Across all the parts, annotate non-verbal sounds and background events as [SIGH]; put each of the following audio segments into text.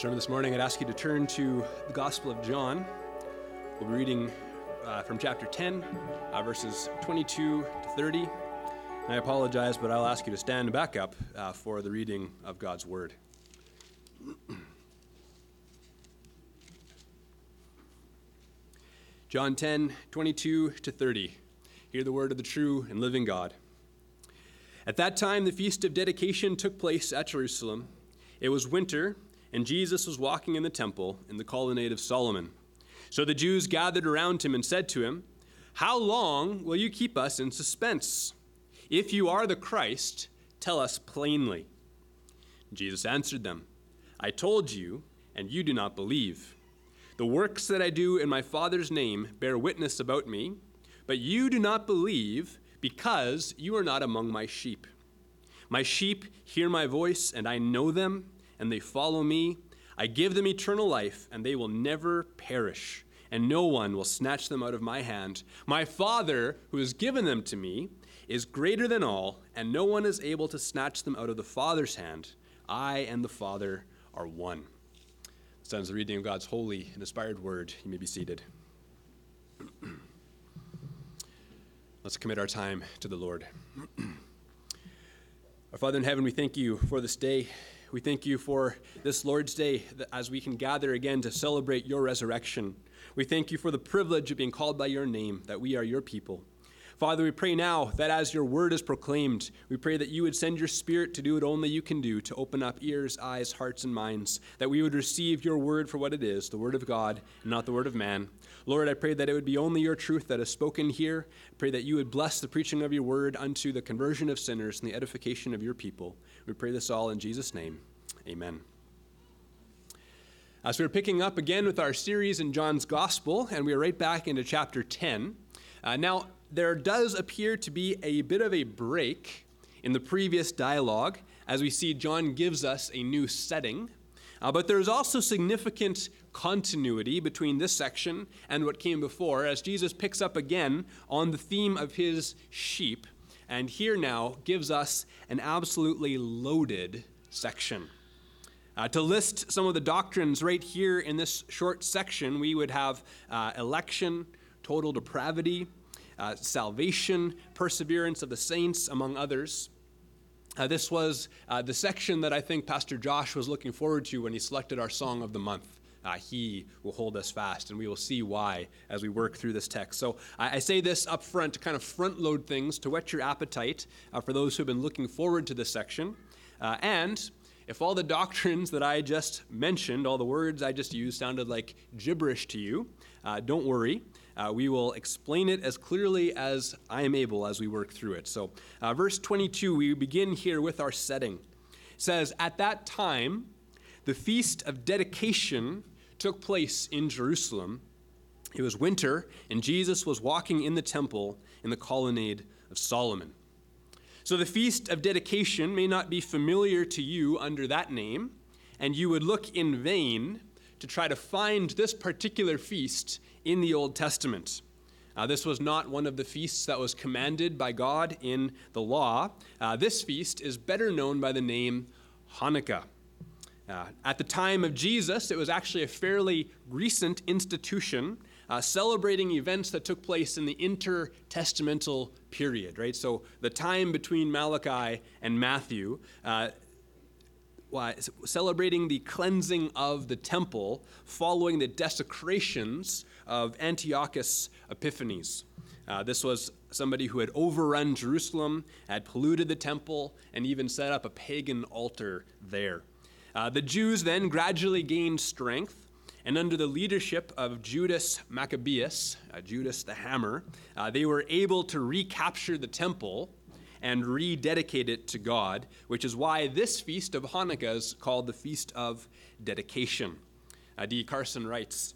sermon this morning, I'd ask you to turn to the Gospel of John. We'll be reading uh, from chapter 10, uh, verses 22 to 30. And I apologize, but I'll ask you to stand back up uh, for the reading of God's Word. [CLEARS THROAT] John 10, 22 to 30. Hear the word of the true and living God. At that time, the feast of dedication took place at Jerusalem. It was winter and Jesus was walking in the temple in the colonnade of Solomon. So the Jews gathered around him and said to him, How long will you keep us in suspense? If you are the Christ, tell us plainly. Jesus answered them, I told you, and you do not believe. The works that I do in my Father's name bear witness about me, but you do not believe because you are not among my sheep. My sheep hear my voice, and I know them and they follow me, I give them eternal life, and they will never perish, and no one will snatch them out of my hand. My Father, who has given them to me, is greater than all, and no one is able to snatch them out of the Father's hand. I and the Father are one. This ends the reading of God's holy and inspired word. You may be seated. [CLEARS THROAT] Let's commit our time to the Lord. [CLEARS THROAT] our Father in heaven, we thank you for this day. We thank you for this Lord's Day as we can gather again to celebrate your resurrection. We thank you for the privilege of being called by your name, that we are your people. Father, we pray now that as your word is proclaimed, we pray that you would send your spirit to do what only you can do, to open up ears, eyes, hearts, and minds, that we would receive your word for what it is, the word of God, and not the word of man. Lord, I pray that it would be only your truth that is spoken here. I pray that you would bless the preaching of your word unto the conversion of sinners and the edification of your people. We pray this all in Jesus' name. Amen. As we're picking up again with our series in John's Gospel, and we're right back into chapter 10. Uh, now, there does appear to be a bit of a break in the previous dialogue as we see John gives us a new setting. Uh, but there's also significant continuity between this section and what came before as Jesus picks up again on the theme of his sheep, and here now gives us an absolutely loaded section. Uh, to list some of the doctrines right here in this short section, we would have uh, election, total depravity, uh, salvation, perseverance of the saints, among others. Uh, this was uh, the section that I think Pastor Josh was looking forward to when he selected our song of the month. Uh, he will hold us fast, and we will see why as we work through this text. So I, I say this up front to kind of front load things to whet your appetite uh, for those who have been looking forward to this section. Uh, and if all the [LAUGHS] doctrines that I just mentioned, all the words I just used, sounded like gibberish to you, uh, don't worry. Uh, we will explain it as clearly as I am able as we work through it. So, uh, verse 22, we begin here with our setting. It says, At that time, the feast of dedication took place in Jerusalem. It was winter, and Jesus was walking in the temple in the colonnade of Solomon. So, the feast of dedication may not be familiar to you under that name, and you would look in vain to try to find this particular feast in the Old Testament. Uh, this was not one of the feasts that was commanded by God in the law. Uh, this feast is better known by the name Hanukkah. Uh, at the time of Jesus, it was actually a fairly recent institution uh, celebrating events that took place in the intertestamental period, right? So the time between Malachi and Matthew. Uh, celebrating the cleansing of the temple following the desecrations of Antiochus Epiphanes. Uh, this was somebody who had overrun Jerusalem, had polluted the temple, and even set up a pagan altar there. Uh, the Jews then gradually gained strength, and under the leadership of Judas Maccabeus, uh, Judas the Hammer, uh, they were able to recapture the temple and rededicate it to God, which is why this feast of Hanukkah is called the Feast of Dedication. Uh, D. Carson writes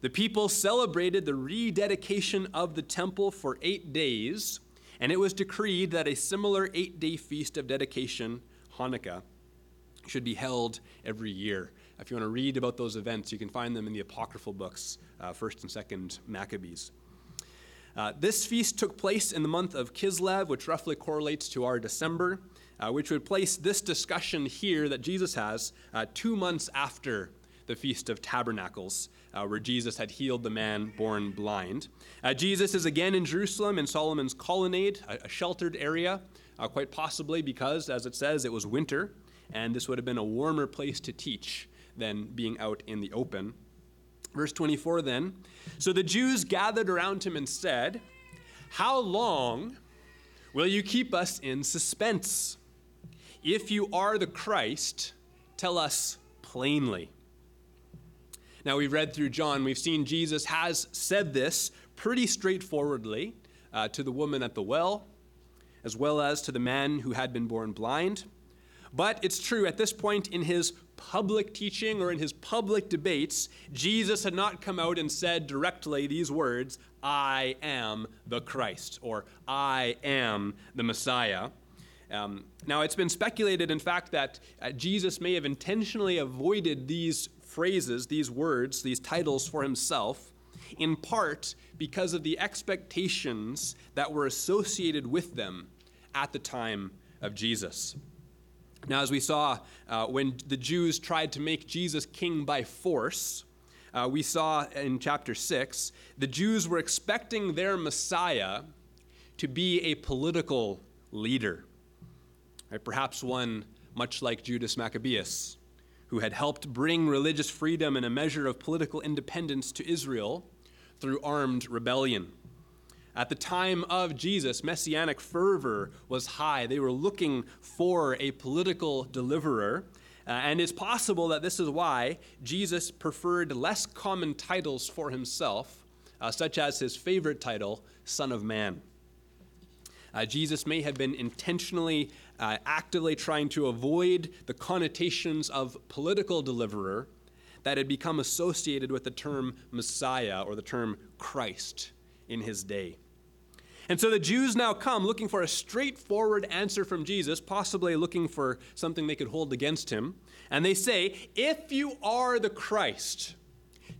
The people celebrated the rededication of the temple for eight days, and it was decreed that a similar eight day feast of dedication, Hanukkah, should be held every year. If you want to read about those events, you can find them in the apocryphal books, uh, 1st and 2nd Maccabees. Uh, this feast took place in the month of Kislev, which roughly correlates to our December, uh, which would place this discussion here that Jesus has uh, two months after the Feast of Tabernacles, uh, where Jesus had healed the man born blind. Uh, Jesus is again in Jerusalem in Solomon's colonnade, a, a sheltered area, uh, quite possibly because, as it says, it was winter, and this would have been a warmer place to teach than being out in the open. Verse 24 then So the Jews gathered around him and said, How long will you keep us in suspense? If you are the Christ, tell us plainly. Now, we've read through John, we've seen Jesus has said this pretty straightforwardly uh, to the woman at the well, as well as to the man who had been born blind. But it's true, at this point in his public teaching or in his public debates, Jesus had not come out and said directly these words, I am the Christ, or I am the Messiah. Um, now, it's been speculated, in fact, that uh, Jesus may have intentionally avoided these phrases, these words, these titles for himself, in part because of the expectations that were associated with them at the time of Jesus. Now, as we saw uh, when the Jews tried to make Jesus king by force, uh, we saw in chapter 6, the Jews were expecting their Messiah to be a political leader. Right? Perhaps one much like Judas Maccabeus, who had helped bring religious freedom and a measure of political independence to Israel through armed rebellion. At the time of Jesus, messianic fervor was high. They were looking for a political deliverer. Uh, and it's possible that this is why Jesus preferred less common titles for himself, uh, such as his favorite title, Son of Man. Uh, Jesus may have been intentionally, uh, actively trying to avoid the connotations of political deliverer that had become associated with the term Messiah or the term Christ in his day. And so the Jews now come looking for a straightforward answer from Jesus, possibly looking for something they could hold against him. And they say, If you are the Christ,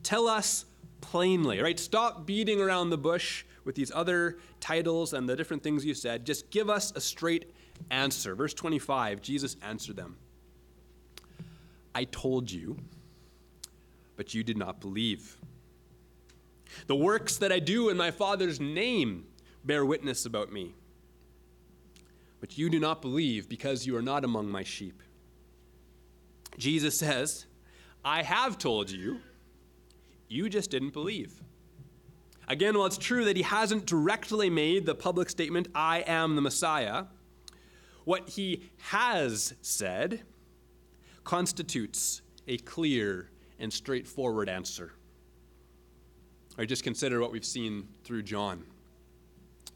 tell us plainly, right? Stop beating around the bush with these other titles and the different things you said. Just give us a straight answer. Verse 25, Jesus answered them I told you, but you did not believe. The works that I do in my Father's name bear witness about me. But you do not believe because you are not among my sheep. Jesus says, I have told you, you just didn't believe. Again, while it's true that he hasn't directly made the public statement, I am the Messiah, what he has said constitutes a clear and straightforward answer. Or just consider what we've seen through John.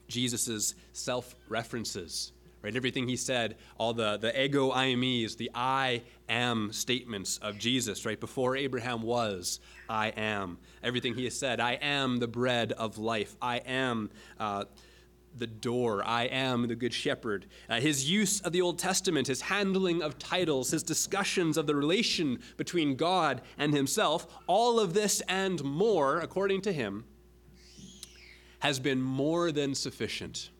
Jesus' self references, right? Everything he said, all the, the ego eimi's, the I am statements of Jesus, right? Before Abraham was, I am. Everything he has said, I am the bread of life. I am. Uh, the door. I am the Good Shepherd. Uh, his use of the Old Testament, his handling of titles, his discussions of the relation between God and himself, all of this and more, according to him, has been more than sufficient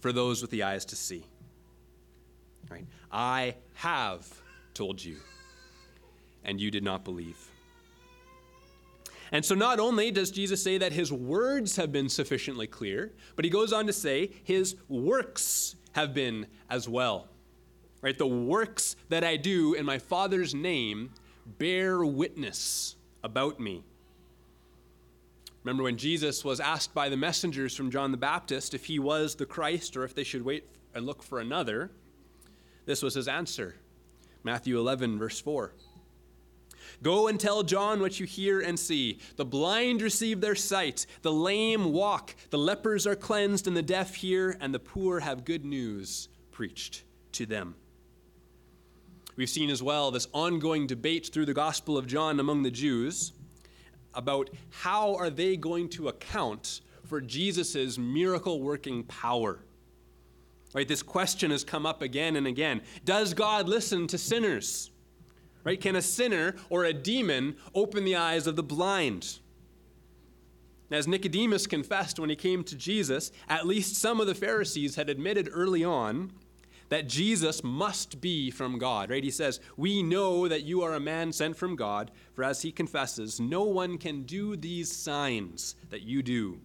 for those with the eyes to see. Right? I have told you, and you did not believe. And so, not only does Jesus say that his words have been sufficiently clear, but he goes on to say his works have been as well. Right? The works that I do in my Father's name bear witness about me. Remember when Jesus was asked by the messengers from John the Baptist if he was the Christ or if they should wait and look for another? This was his answer Matthew 11, verse 4. Go and tell John what you hear and see. The blind receive their sight, the lame walk, the lepers are cleansed, and the deaf hear, and the poor have good news preached to them. We've seen as well this ongoing debate through the Gospel of John among the Jews about how are they going to account for Jesus' miracle working power. Right, this question has come up again and again. Does God listen to sinners? Right? Can a sinner or a demon open the eyes of the blind? As Nicodemus confessed when he came to Jesus, at least some of the Pharisees had admitted early on that Jesus must be from God, right? He says, We know that you are a man sent from God, for as he confesses, no one can do these signs that you do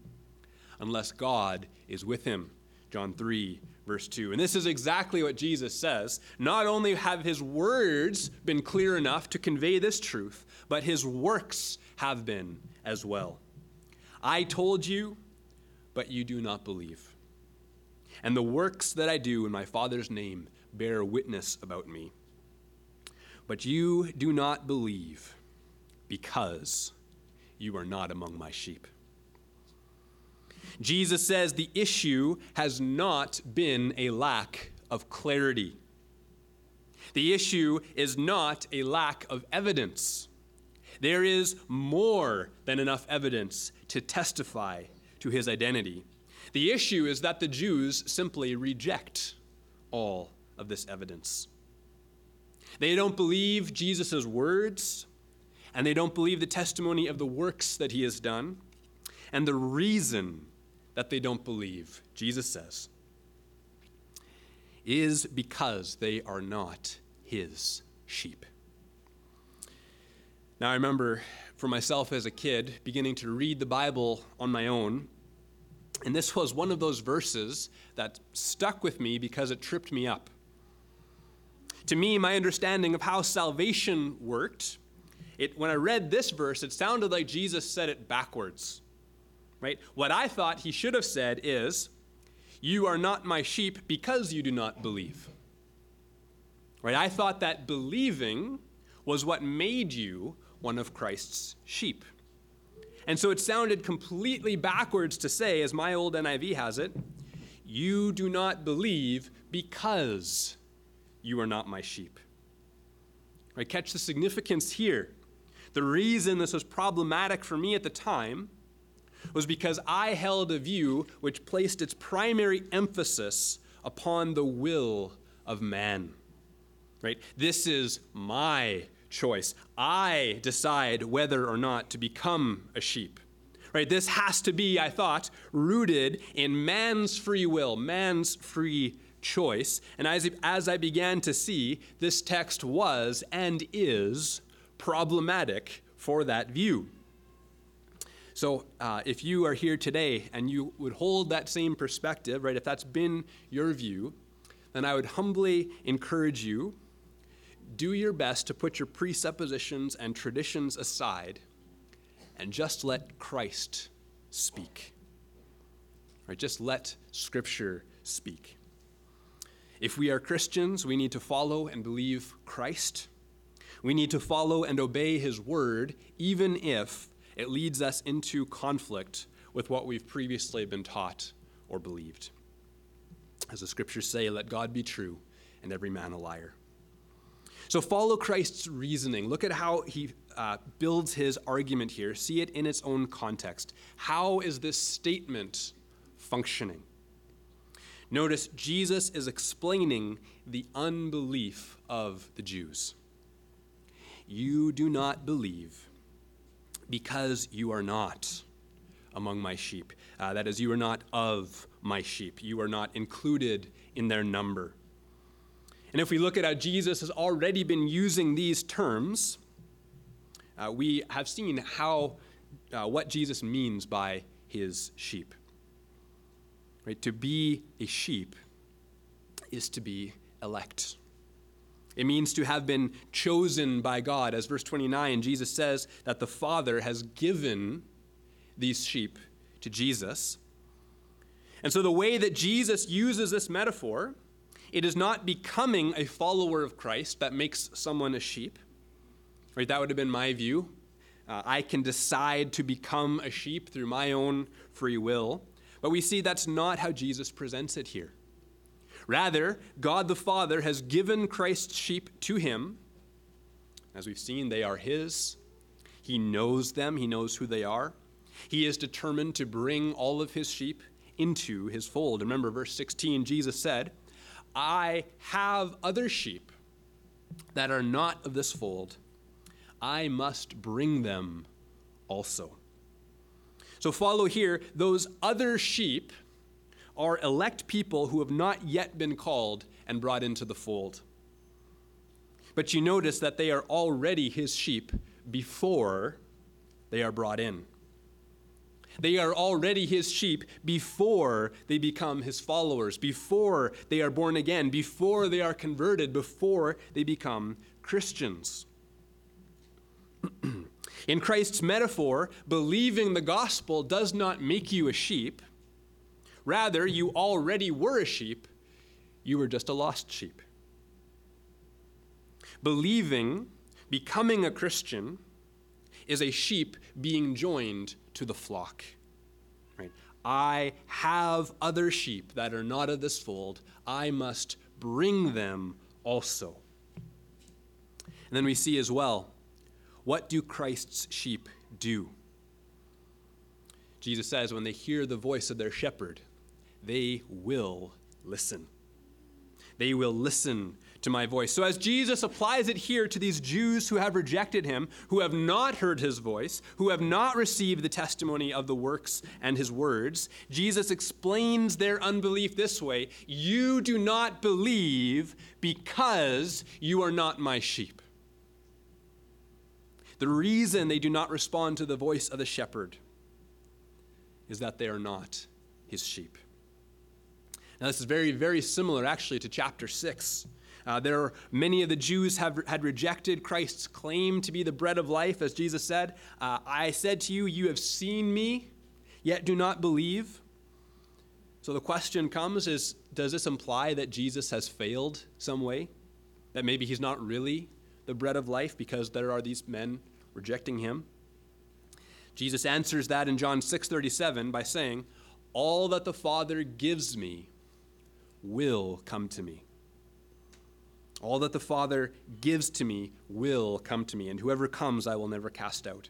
unless God is with him. John 3, verse 2. And this is exactly what Jesus says. Not only have his words been clear enough to convey this truth, but his works have been as well. I told you, but you do not believe. And the works that I do in my Father's name bear witness about me. But you do not believe because you are not among my sheep. Jesus says the issue has not been a lack of clarity. The issue is not a lack of evidence. There is more than enough evidence to testify to his identity. The issue is that the Jews simply reject all of this evidence. They don't believe Jesus' words, and they don't believe the testimony of the works that he has done. And the reason that they don't believe, Jesus says, is because they are not his sheep. Now, I remember for myself as a kid beginning to read the Bible on my own and this was one of those verses that stuck with me because it tripped me up. To me, my understanding of how salvation worked, it, when I read this verse, it sounded like Jesus said it backwards. Right? What I thought he should have said is, You are not my sheep because you do not believe. Right? I thought that believing was what made you one of Christ's sheep. And so it sounded completely backwards to say, as my old NIV has it, you do not believe because you are not my sheep. Right? Catch the significance here. The reason this was problematic for me at the time was because I held a view which placed its primary emphasis upon the will of man. Right? This is my choice. I decide whether or not to become a sheep. Right? This has to be, I thought, rooted in man's free will, man's free choice. And as, as I began to see, this text was and is problematic for that view. So, uh, if you are here today and you would hold that same perspective, right, if that's been your view, then I would humbly encourage you do your best to put your presuppositions and traditions aside and just let Christ speak. Right? Just let Scripture speak. If we are Christians, we need to follow and believe Christ. We need to follow and obey His word, even if it leads us into conflict with what we've previously been taught or believed. As the scriptures say, let God be true and every man a liar. So follow Christ's reasoning. Look at how he uh, builds his argument here. See it in its own context. How is this statement functioning? Notice Jesus is explaining the unbelief of the Jews. You do not believe because you are not among my sheep. Uh, that is, you are not of my sheep. You are not included in their number. And if we look at how Jesus has already been using these terms, uh, we have seen how uh, what Jesus means by his sheep. Right? To be a sheep is to be elect. It means to have been chosen by God. As verse 29, Jesus says that the Father has given these sheep to Jesus. And so the way that Jesus uses this metaphor it is not becoming a follower of Christ that makes someone a sheep. Right? That would have been my view. Uh, I can decide to become a sheep through my own free will. But we see that's not how Jesus presents it here. Rather, God the Father has given Christ's sheep to him. As we've seen, they are his. He knows them, he knows who they are. He is determined to bring all of his sheep into his fold. Remember, verse 16, Jesus said, I have other sheep that are not of this fold. I must bring them also. So follow here, those other sheep are elect people who have not yet been called and brought into the fold. But you notice that they are already his sheep before they are brought in. They are already his sheep before they become his followers, before they are born again, before they are converted, before they become Christians. [CLEARS THROAT] In Christ's metaphor, believing the gospel does not make you a sheep. Rather, you already were a sheep, you were just a lost sheep. Believing, becoming a Christian, is a sheep being joined to the flock. Right? I have other sheep that are not of this fold. I must bring them also. And then we see as well what do Christ's sheep do? Jesus says, when they hear the voice of their shepherd, they will listen. They will listen to my voice. So, as Jesus applies it here to these Jews who have rejected him, who have not heard his voice, who have not received the testimony of the works and his words, Jesus explains their unbelief this way You do not believe because you are not my sheep. The reason they do not respond to the voice of the shepherd is that they are not his sheep. Now, this is very, very similar actually to chapter 6 uh, there are many of the Jews have, had rejected Christ's claim to be the bread of life, as Jesus said, uh, I said to you, you have seen me, yet do not believe. So the question comes is does this imply that Jesus has failed some way? That maybe he's not really the bread of life because there are these men rejecting him? Jesus answers that in John 6:37 by saying, "All that the Father gives me will come to me." All that the Father gives to me will come to me, and whoever comes I will never cast out.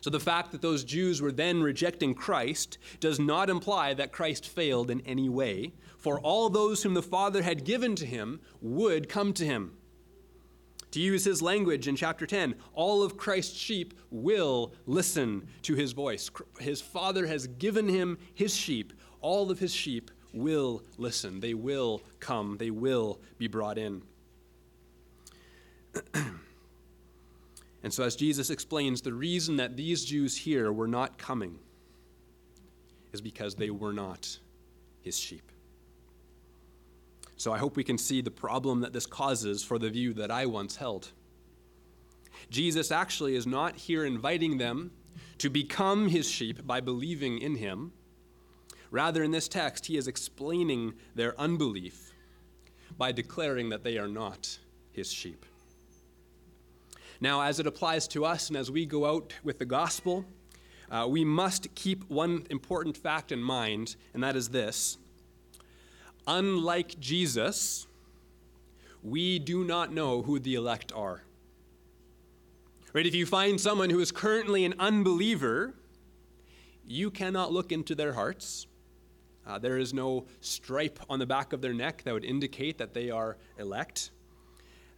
So the fact that those Jews were then rejecting Christ does not imply that Christ failed in any way, for all those whom the Father had given to him would come to him. To use his language in chapter 10, all of Christ's sheep will listen to his voice. His Father has given him his sheep. All of his sheep will listen, they will come, they will be brought in. [CLEARS THROAT] and so, as Jesus explains, the reason that these Jews here were not coming is because they were not his sheep. So, I hope we can see the problem that this causes for the view that I once held. Jesus actually is not here inviting them to become his sheep by believing in him Rather, in this text, he is explaining their unbelief by declaring that they are not his sheep. Now, as it applies to us and as we go out with the gospel, uh, we must keep one important fact in mind, and that is this. Unlike Jesus, we do not know who the elect are. Right? If you find someone who is currently an unbeliever, you cannot look into their hearts. Uh, there is no stripe on the back of their neck that would indicate that they are elect.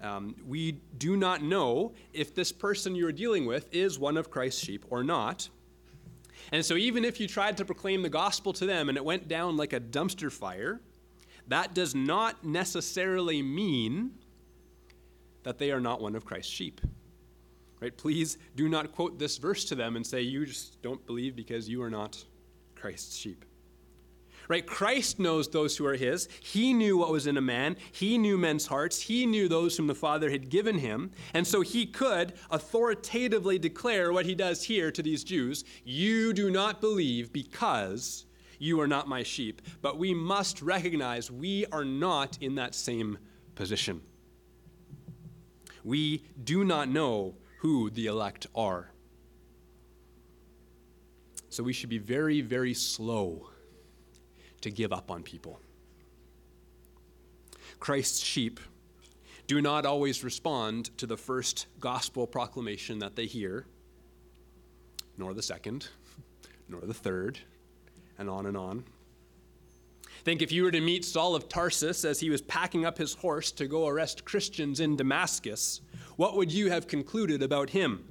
Um, we do not know if this person you're dealing with is one of Christ's sheep or not. And so, even if you tried to proclaim the gospel to them and it went down like a dumpster fire, that does not necessarily mean that they are not one of Christ's sheep. Right? Please do not quote this verse to them and say, You just don't believe because you are not Christ's sheep right? Christ knows those who are his. He knew what was in a man. He knew men's hearts. He knew those whom the Father had given him. And so he could authoritatively declare what he does here to these Jews You do not believe because you are not my sheep. But we must recognize we are not in that same position. We do not know who the elect are. So we should be very, very slow to give up on people. Christ's sheep do not always respond to the first gospel proclamation that they hear, nor the second, [LAUGHS] nor the third, and on and on. Think if you were to meet Saul of Tarsus as he was packing up his horse to go arrest Christians in Damascus, what would you have concluded about him?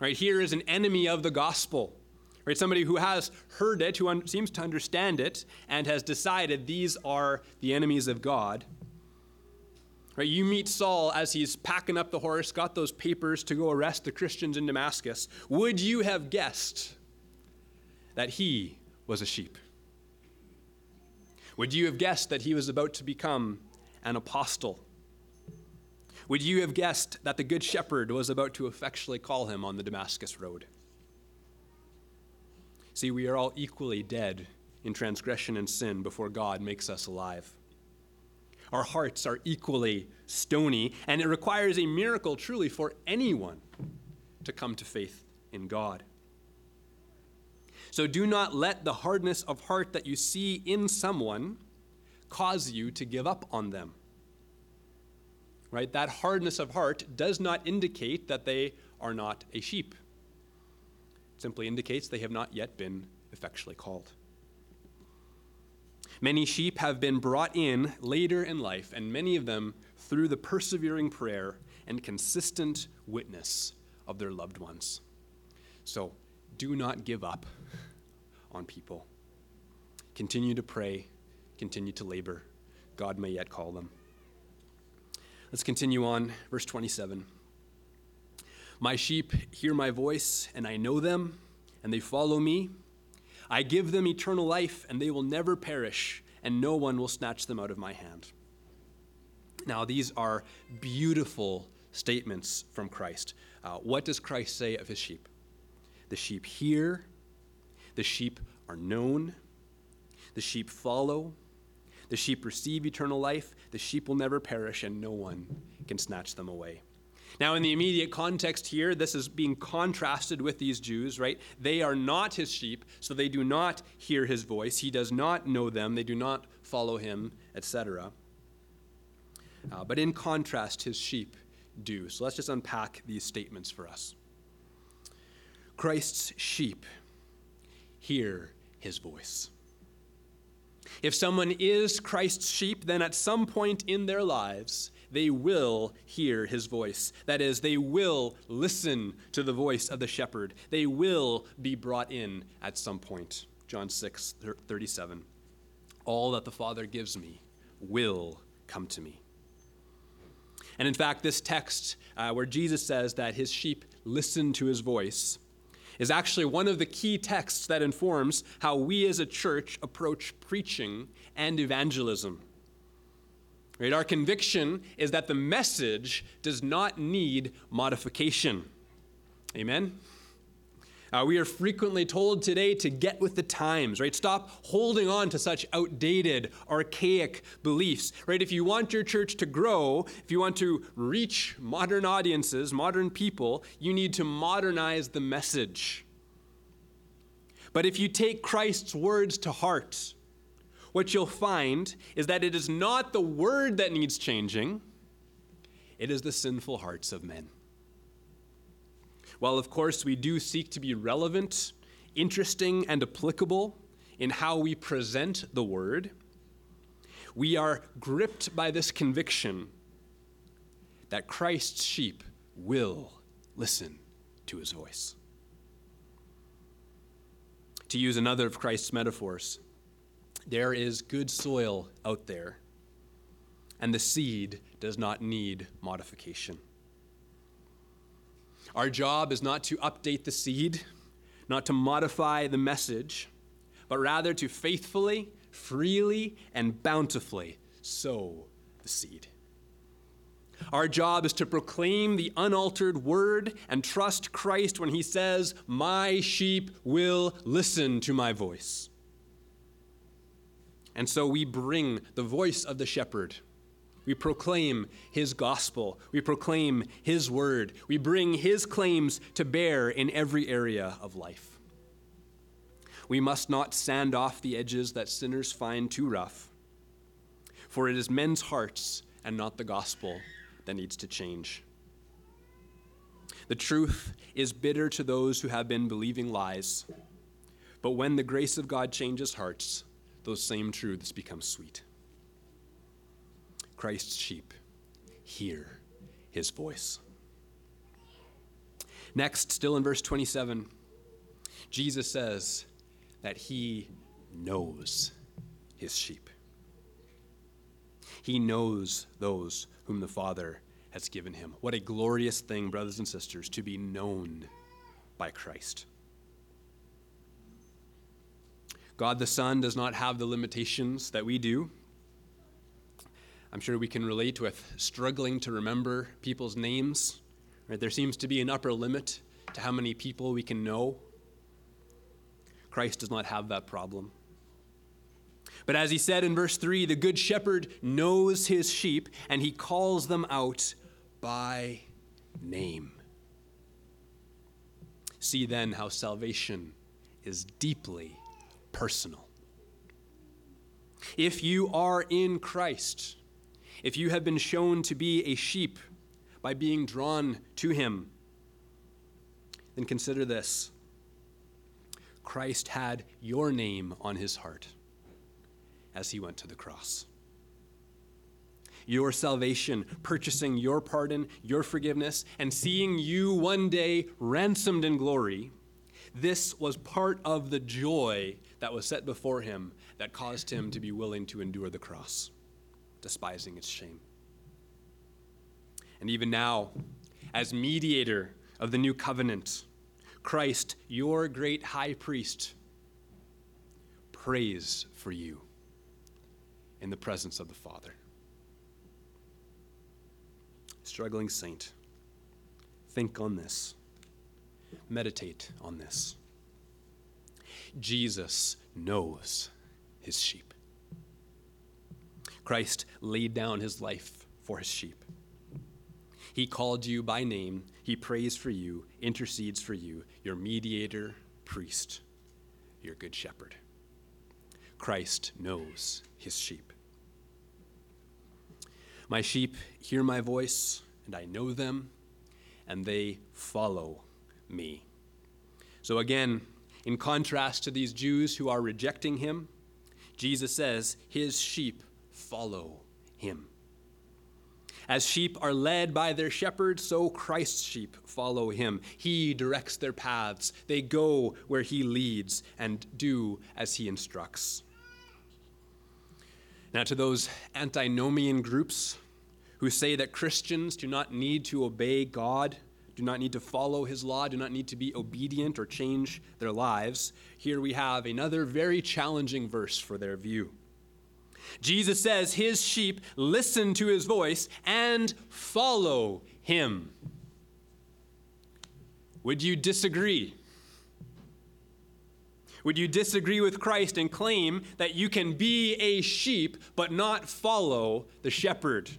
Right here is an enemy of the gospel Right? Somebody who has heard it, who un- seems to understand it, and has decided these are the enemies of God. Right? You meet Saul as he's packing up the horse, got those papers to go arrest the Christians in Damascus. Would you have guessed that he was a sheep? Would you have guessed that he was about to become an apostle? Would you have guessed that the Good Shepherd was about to effectually call him on the Damascus road? See, we are all equally dead in transgression and sin before God makes us alive. Our hearts are equally stony, and it requires a miracle truly for anyone to come to faith in God. So do not let the hardness of heart that you see in someone cause you to give up on them. Right? That hardness of heart does not indicate that they are not a sheep. Simply indicates they have not yet been effectually called. Many sheep have been brought in later in life, and many of them through the persevering prayer and consistent witness of their loved ones. So do not give up on people. Continue to pray, continue to labor. God may yet call them. Let's continue on, verse 27. My sheep hear my voice, and I know them, and they follow me. I give them eternal life, and they will never perish, and no one will snatch them out of my hand. Now, these are beautiful statements from Christ. Uh, what does Christ say of his sheep? The sheep hear, the sheep are known, the sheep follow, the sheep receive eternal life, the sheep will never perish, and no one can snatch them away. Now, in the immediate context here, this is being contrasted with these Jews, right? They are not his sheep, so they do not hear his voice. He does not know them, they do not follow him, etc. Uh, but in contrast, his sheep do. So let's just unpack these statements for us. Christ's sheep hear his voice. If someone is Christ's sheep, then at some point in their lives, they will hear his voice. That is, they will listen to the voice of the shepherd. They will be brought in at some point. John 6 37. All that the Father gives me will come to me. And in fact, this text uh, where Jesus says that his sheep listen to his voice is actually one of the key texts that informs how we as a church approach preaching and evangelism. Right? Our conviction is that the message does not need modification. Amen? Uh, we are frequently told today to get with the times, right? Stop holding on to such outdated, archaic beliefs, right? If you want your church to grow, if you want to reach modern audiences, modern people, you need to modernize the message. But if you take Christ's words to heart, what you'll find is that it is not the word that needs changing, it is the sinful hearts of men. While, of course, we do seek to be relevant, interesting, and applicable in how we present the word, we are gripped by this conviction that Christ's sheep will listen to his voice. To use another of Christ's metaphors, there is good soil out there, and the seed does not need modification. Our job is not to update the seed, not to modify the message, but rather to faithfully, freely, and bountifully sow the seed. Our job is to proclaim the unaltered word and trust Christ when he says, My sheep will listen to my voice. And so we bring the voice of the shepherd we proclaim his gospel. We proclaim his word. We bring his claims to bear in every area of life. We must not sand off the edges that sinners find too rough, for it is men's hearts and not the gospel that needs to change. The truth is bitter to those who have been believing lies, but when the grace of God changes hearts, those same truths become sweet. Christ's sheep hear his voice. Next, still in verse 27, Jesus says that he knows his sheep. He knows those whom the Father has given him. What a glorious thing, brothers and sisters, to be known by Christ. God the Son does not have the limitations that we do. I'm sure we can relate with struggling to remember people's names. Right? There seems to be an upper limit to how many people we can know. Christ does not have that problem. But as he said in verse 3, the good shepherd knows his sheep and he calls them out by name. See then how salvation is deeply personal. If you are in Christ, if you have been shown to be a sheep by being drawn to him, then consider this Christ had your name on his heart as he went to the cross. Your salvation, purchasing your pardon, your forgiveness, and seeing you one day ransomed in glory, this was part of the joy that was set before him that caused him to be willing to endure the cross, despising its shame. And even now, as mediator of the new covenant, Christ, your great high priest, prays for you in the presence of the Father. Struggling saint, think on this, meditate on this. Jesus knows his sheep. Christ laid down his life for his sheep. He called you by name, he prays for you, intercedes for you, your mediator, priest, your good shepherd. Christ knows his sheep. My sheep hear my voice, and I know them, and they follow me. So, again, in contrast to these Jews who are rejecting him, Jesus says, His sheep follow him. As sheep are led by their shepherd, so Christ's sheep follow him. He directs their paths. They go where he leads and do as he instructs. Now, to those antinomian groups who say that Christians do not need to obey God, do not need to follow his law, do not need to be obedient or change their lives, here we have another very challenging verse for their view. Jesus says his sheep listen to his voice and follow him. Would you disagree? Would you disagree with Christ and claim that you can be a sheep but not follow the shepherd?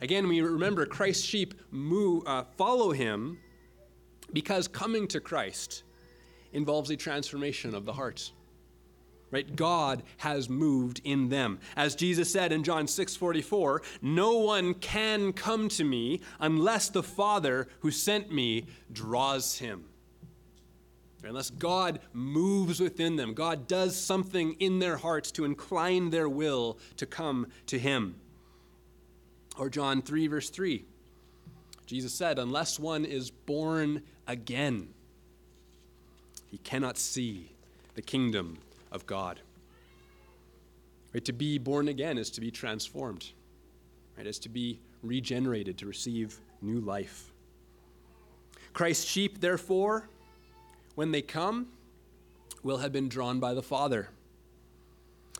Again, we remember Christ's sheep move, uh, follow him because coming to Christ involves a transformation of the heart. Right? God has moved in them. As Jesus said in John 6:44, "No one can come to me unless the Father who sent me draws him." Unless God moves within them, God does something in their hearts to incline their will to come to Him. Or John 3, verse 3, Jesus said, Unless one is born again, he cannot see the kingdom of God. Right? To be born again is to be transformed, right? Is to be regenerated, to receive new life. Christ's sheep, therefore, when they come, will have been drawn by the Father.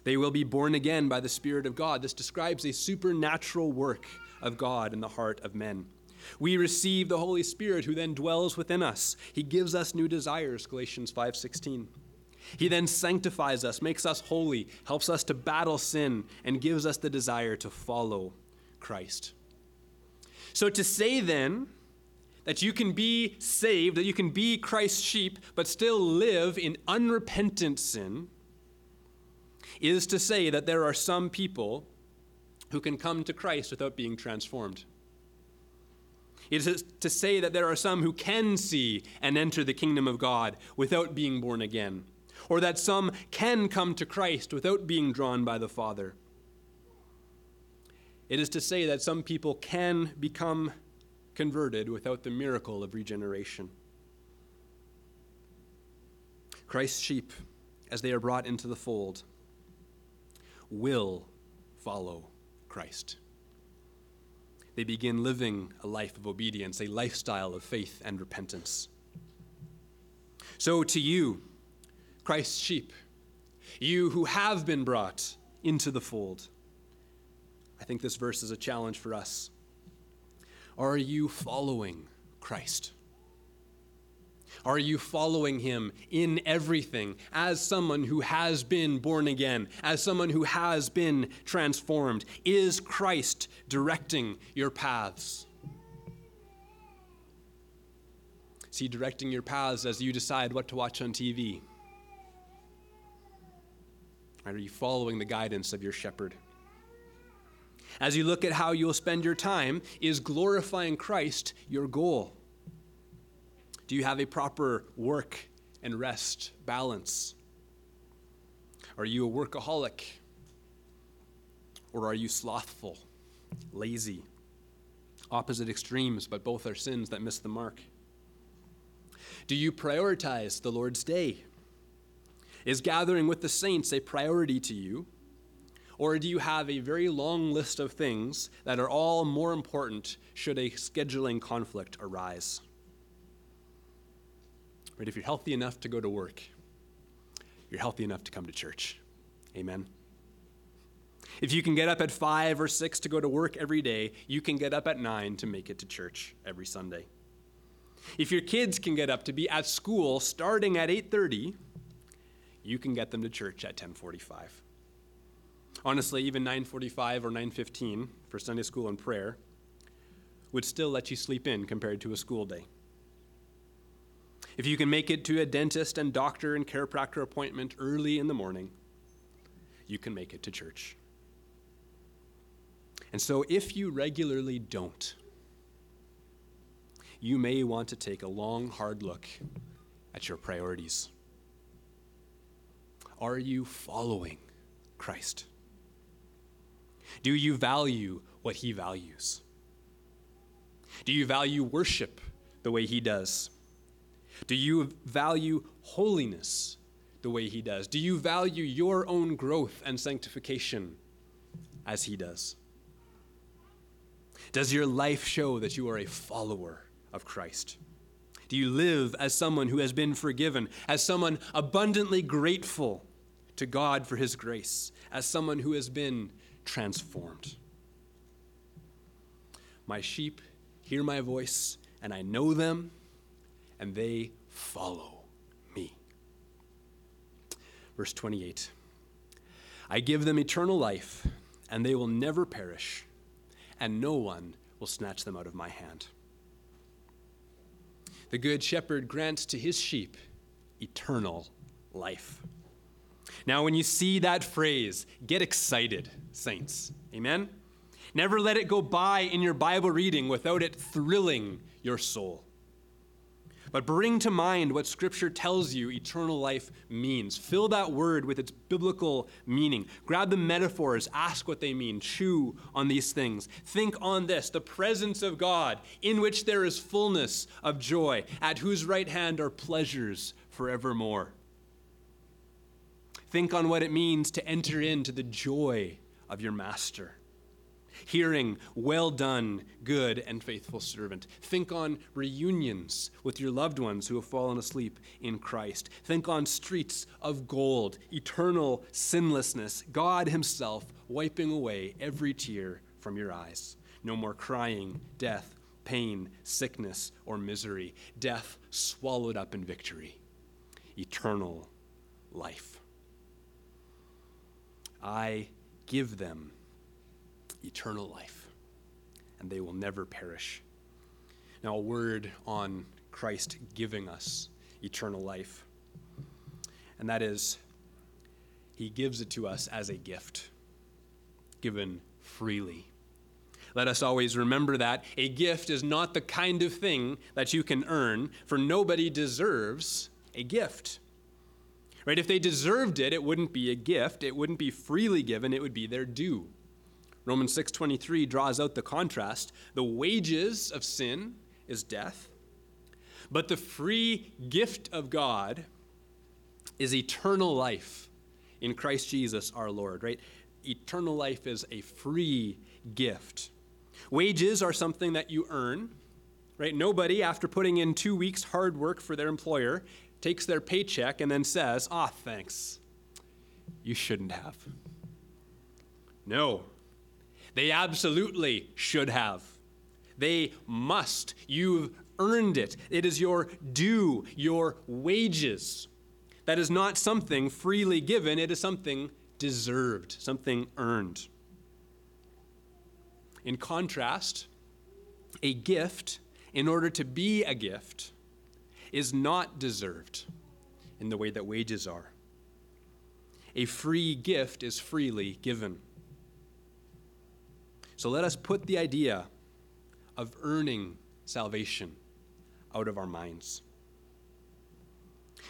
They will be born again by the Spirit of God. This describes a supernatural work of God in the heart of men. We receive the Holy Spirit who then dwells within us. He gives us new desires, Galatians 5:16. He then sanctifies us, makes us holy, helps us to battle sin, and gives us the desire to follow Christ. So to say then that you can be saved, that you can be Christ's sheep, but still live in unrepentant sin, is to say that there are some people who can come to Christ without being transformed. It is to say that there are some who can see and enter the kingdom of God without being born again, or that some can come to Christ without being drawn by the Father. It is to say that some people can become converted without the miracle of regeneration. Christ's sheep, as they are brought into the fold, will follow Christ. They begin living a life of obedience, a lifestyle of faith and repentance. So, to you, Christ's sheep, you who have been brought into the fold, I think this verse is a challenge for us. Are you following Christ? Are you following him in everything as someone who has been born again, as someone who has been transformed? Is Christ directing your paths? Is he directing your paths as you decide what to watch on TV? Are you following the guidance of your shepherd? As you look at how you'll spend your time, is glorifying Christ your goal? Do you have a proper work and rest balance? Are you a workaholic? Or are you slothful, lazy? Opposite extremes, but both are sins that miss the mark. Do you prioritize the Lord's day? Is gathering with the saints a priority to you? Or do you have a very long list of things that are all more important should a scheduling conflict arise? Right, if you're healthy enough to go to work, you're healthy enough to come to church. Amen. If you can get up at 5 or 6 to go to work every day, you can get up at 9 to make it to church every Sunday. If your kids can get up to be at school starting at 8:30, you can get them to church at 10:45. Honestly, even 9:45 or 9:15 for Sunday school and prayer would still let you sleep in compared to a school day. If you can make it to a dentist and doctor and chiropractor appointment early in the morning, you can make it to church. And so, if you regularly don't, you may want to take a long, hard look at your priorities. Are you following Christ? Do you value what he values? Do you value worship the way he does? Do you value holiness the way he does? Do you value your own growth and sanctification as he does? Does your life show that you are a follower of Christ? Do you live as someone who has been forgiven, as someone abundantly grateful to God for his grace, as someone who has been transformed? My sheep hear my voice, and I know them and they follow me. Verse 28 I give them eternal life, and they will never perish, and no one will snatch them out of my hand. The Good Shepherd grants to his sheep eternal life. Now, when you see that phrase, get excited, saints. Amen? Never let it go by in your Bible reading without it thrilling your soul. But bring to mind what Scripture tells you eternal life means. Fill that word with its biblical meaning. Grab the metaphors, ask what they mean, chew on these things. Think on this the presence of God, in which there is fullness of joy, at whose right hand are pleasures forevermore. Think on what it means to enter into the joy of your master hearing, Well done, good and faithful servant. Think on reunions with your loved ones who have fallen asleep in Christ. Think on streets of gold, eternal sinlessness, God Himself wiping away every tear from your eyes. No more crying, death, pain, sickness, or misery. Death swallowed up in victory. Eternal life. I give them eternal life, and they will never perish. Now, a word on Christ giving us eternal life, and that is, He gives it to us as a gift, given freely. Let us always remember that a gift is not the kind of thing that you can earn, for nobody deserves a gift. Right? If they deserved it, it wouldn't be a gift. It wouldn't be freely given. It would be their due. Romans 6:23 draws out the contrast. The wages of sin is death, but the free gift of God is eternal life in Christ Jesus our Lord, right? Eternal life is a free gift. Wages are something that you earn, right? Nobody, after putting in two weeks hard work for their employer, takes their paycheck and then says, ah, thanks. You shouldn't have. No, they absolutely should have. They must. You've earned it. It is your due, your wages. That is not something freely given, it is something deserved, something earned. In contrast, a gift, in order to be a gift, is not deserved in the way that wages are. A free gift is freely given. So let us put the idea of earning salvation out of our minds.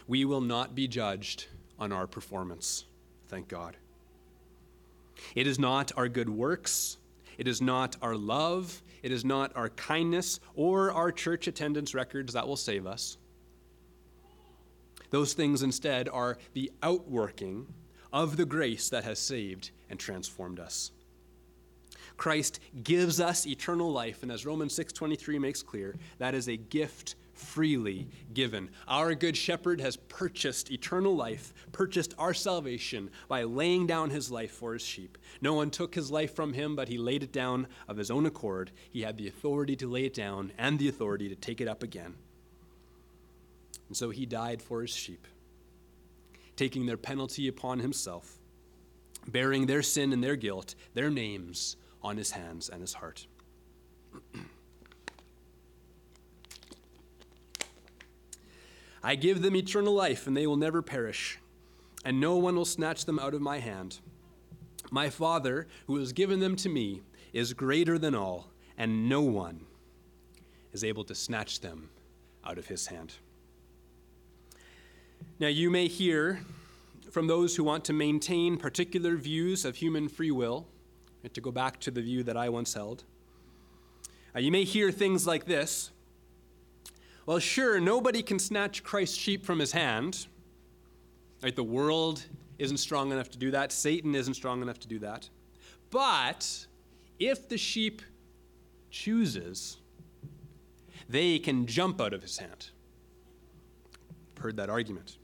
We will not be judged on our performance, thank God. It is not our good works, it is not our love, it is not our kindness or our church attendance records that will save us. Those things instead are the outworking of the grace that has saved and transformed us. Christ gives us eternal life, and as Romans 6:23 makes clear, that is a gift freely given. Our good shepherd has purchased eternal life, purchased our salvation by laying down his life for his sheep. No one took his life from him, but he laid it down of his own accord. He had the authority to lay it down and the authority to take it up again. And so he died for his sheep, taking their penalty upon himself, bearing their sin and their guilt, their names on his hands and his heart. [CLEARS THROAT] I give them eternal life, and they will never perish, and no one will snatch them out of my hand. My Father, who has given them to me, is greater than all, and no one is able to snatch them out of his hand. Now, you may hear from those who want to maintain particular views of human free will to go back to the view that I once held. Uh, you may hear things like this Well, sure, nobody can snatch Christ's sheep from his hand. Right? The world isn't strong enough to do that, Satan isn't strong enough to do that. But if the sheep chooses, they can jump out of his hand. I've heard that argument.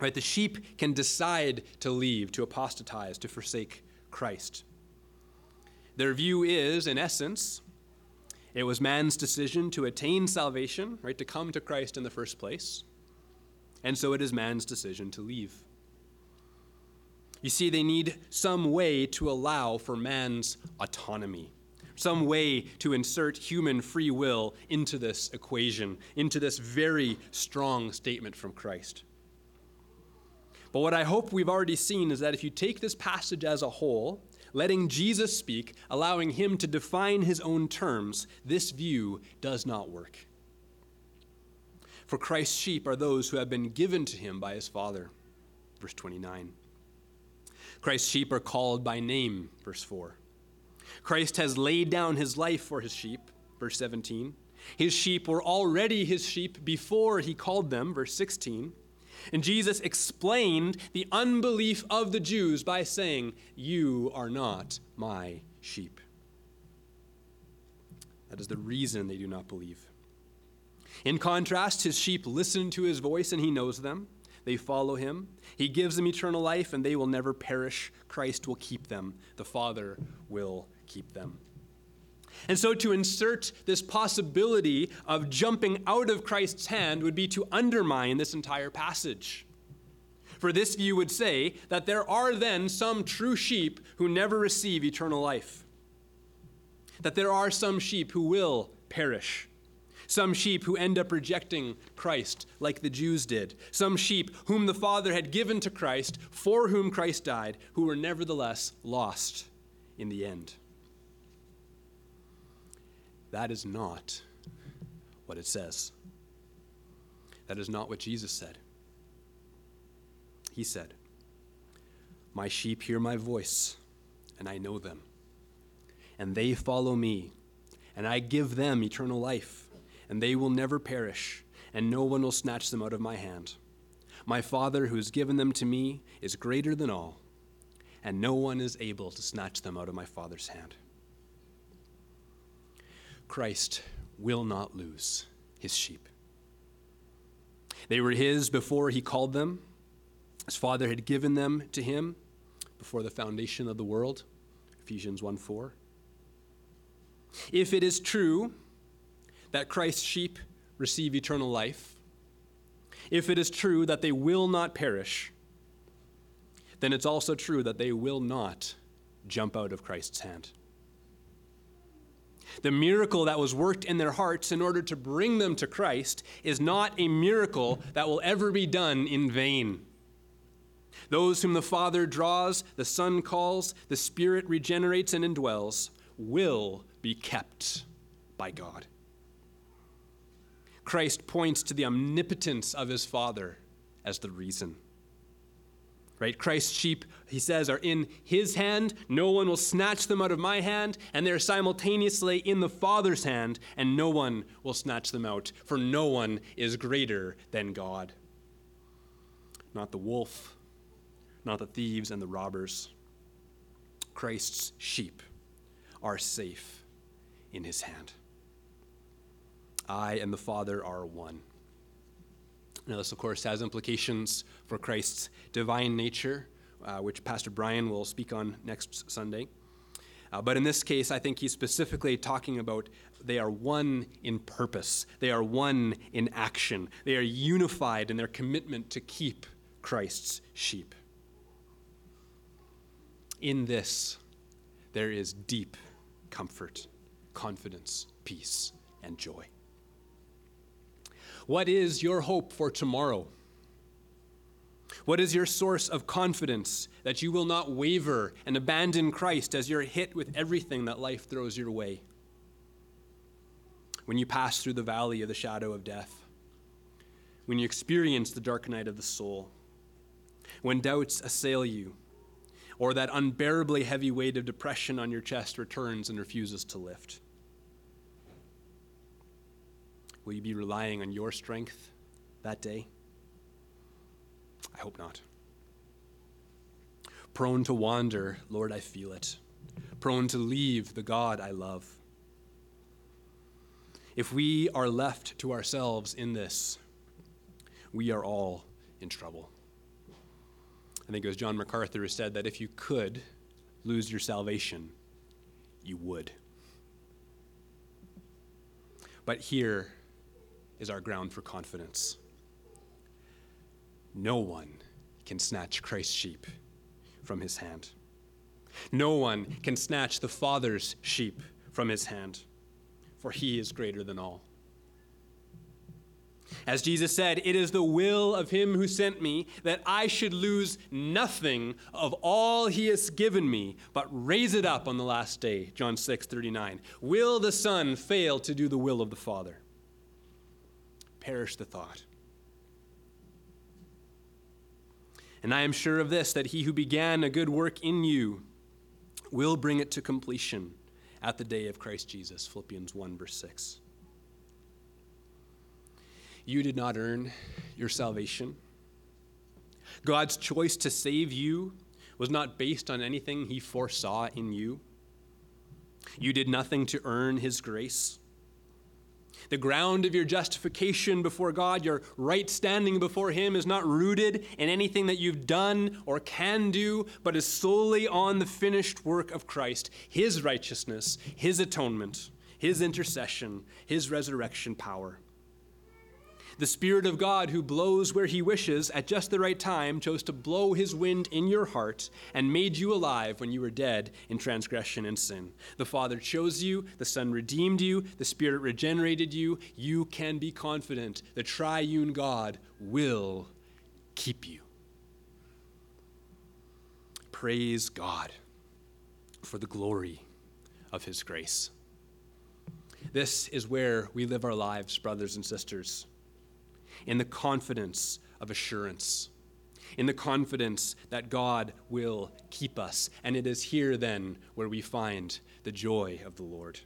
Right? The sheep can decide to leave, to apostatize, to forsake Christ. Their view is, in essence, it was man's decision to attain salvation, right, to come to Christ in the first place. And so it is man's decision to leave. You see, they need some way to allow for man's autonomy, some way to insert human free will into this equation, into this very strong statement from Christ. But what I hope we've already seen is that if you take this passage as a whole, letting Jesus speak, allowing him to define his own terms, this view does not work. For Christ's sheep are those who have been given to him by his Father. Verse 29. Christ's sheep are called by name. Verse 4. Christ has laid down his life for his sheep. Verse 17. His sheep were already his sheep before he called them. Verse 16. And Jesus explained the unbelief of the Jews by saying, You are not my sheep. That is the reason they do not believe. In contrast, his sheep listen to his voice and he knows them. They follow him. He gives them eternal life and they will never perish. Christ will keep them. The Father will keep them. And so to insert this possibility of jumping out of Christ's hand would be to undermine this entire passage. For this view would say that there are then some true sheep who never receive eternal life, that there are some sheep who will perish. Some sheep who end up rejecting Christ, like the Jews did. Some sheep whom the Father had given to Christ, for whom Christ died, who were nevertheless lost in the end. That is not what it says. That is not what Jesus said. He said, My sheep hear my voice, and I know them. And they follow me, and I give them eternal life, and they will never perish, and no one will snatch them out of my hand. My Father who has given them to me is greater than all, and no one is able to snatch them out of my Father's hand. Christ will not lose his sheep. They were his before he called them. His Father had given them to him before the foundation of the world. Ephesians 1 4. If it is true that Christ's sheep receive eternal life, if it is true that they will not perish, then it's also true that they will not jump out of Christ's hand. The miracle that was worked in their hearts in order to bring them to Christ is not a miracle that will ever be done in vain. Those whom the Father draws, the Son calls, the Spirit regenerates and indwells, will be kept by God. Christ points to the omnipotence of his Father as the reason. Right? Christ's sheep, he says, are in his hand. No one will snatch them out of my hand. And they're simultaneously in the Father's hand, and no one will snatch them out, for no one is greater than God. Not the wolf, not the thieves and the robbers. Christ's sheep are safe in his hand. I and the Father are one. Now, this, of course, has implications for Christ's divine nature, uh, which Pastor Brian will speak on next Sunday. Uh, but in this case, I think he's specifically talking about they are one in purpose, they are one in action, they are unified in their commitment to keep Christ's sheep. In this, there is deep comfort, confidence, peace, and joy. What is your hope for tomorrow? What is your source of confidence that you will not waver and abandon Christ as you're hit with everything that life throws your way? When you pass through the valley of the shadow of death, when you experience the dark night of the soul, when doubts assail you, or that unbearably heavy weight of depression on your chest returns and refuses to lift? Will you be relying on your strength that day? I hope not. Prone to wander, Lord, I feel it. Prone to leave the God I love. If we are left to ourselves in this, we are all in trouble. I think it was John MacArthur who said that if you could lose your salvation, you would. But here is our ground for confidence. No one can snatch Christ's sheep from his hand. No one can snatch the Father's sheep from his hand, for he is greater than all. As Jesus said, it is the will of him who sent me that I should lose nothing of all he has given me, but raise it up on the last day. John 6 39. Will the Son fail to do the will of the Father? Perish the thought. And I am sure of this, that he who began a good work in you will bring it to completion at the day of Christ Jesus. Philippians 1, verse 6. You did not earn your salvation. God's choice to save you was not based on anything he foresaw in you. You did nothing to earn his grace. The ground of your justification before God, your right standing before Him, is not rooted in anything that you've done or can do, but is solely on the finished work of Christ, His righteousness, His atonement, His intercession, His resurrection power. The Spirit of God, who blows where He wishes at just the right time, chose to blow His wind in your heart and made you alive when you were dead in transgression and sin. The Father chose you, the Son redeemed you, the Spirit regenerated you. You can be confident the triune God will keep you. Praise God for the glory of His grace. This is where we live our lives, brothers and sisters in the confidence of assurance, in the confidence that God will keep us. And it is here then where we find the joy of the Lord.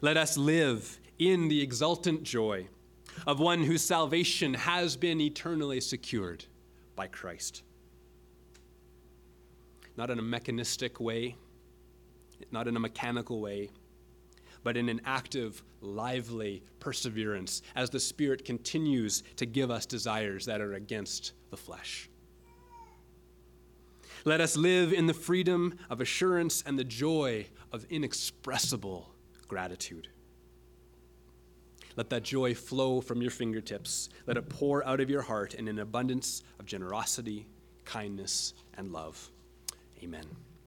Let us live in the exultant joy, of one whose salvation has been eternally secured by Christ. Not in a mechanistic way, not in a mechanical way, but in an active, lively perseverance as the Spirit continues to give us desires that are against the flesh. Let us live in the freedom of assurance and the joy of inexpressible gratitude. Let that joy flow from your fingertips. Let it pour out of your heart in an abundance of generosity, kindness, and love. Amen.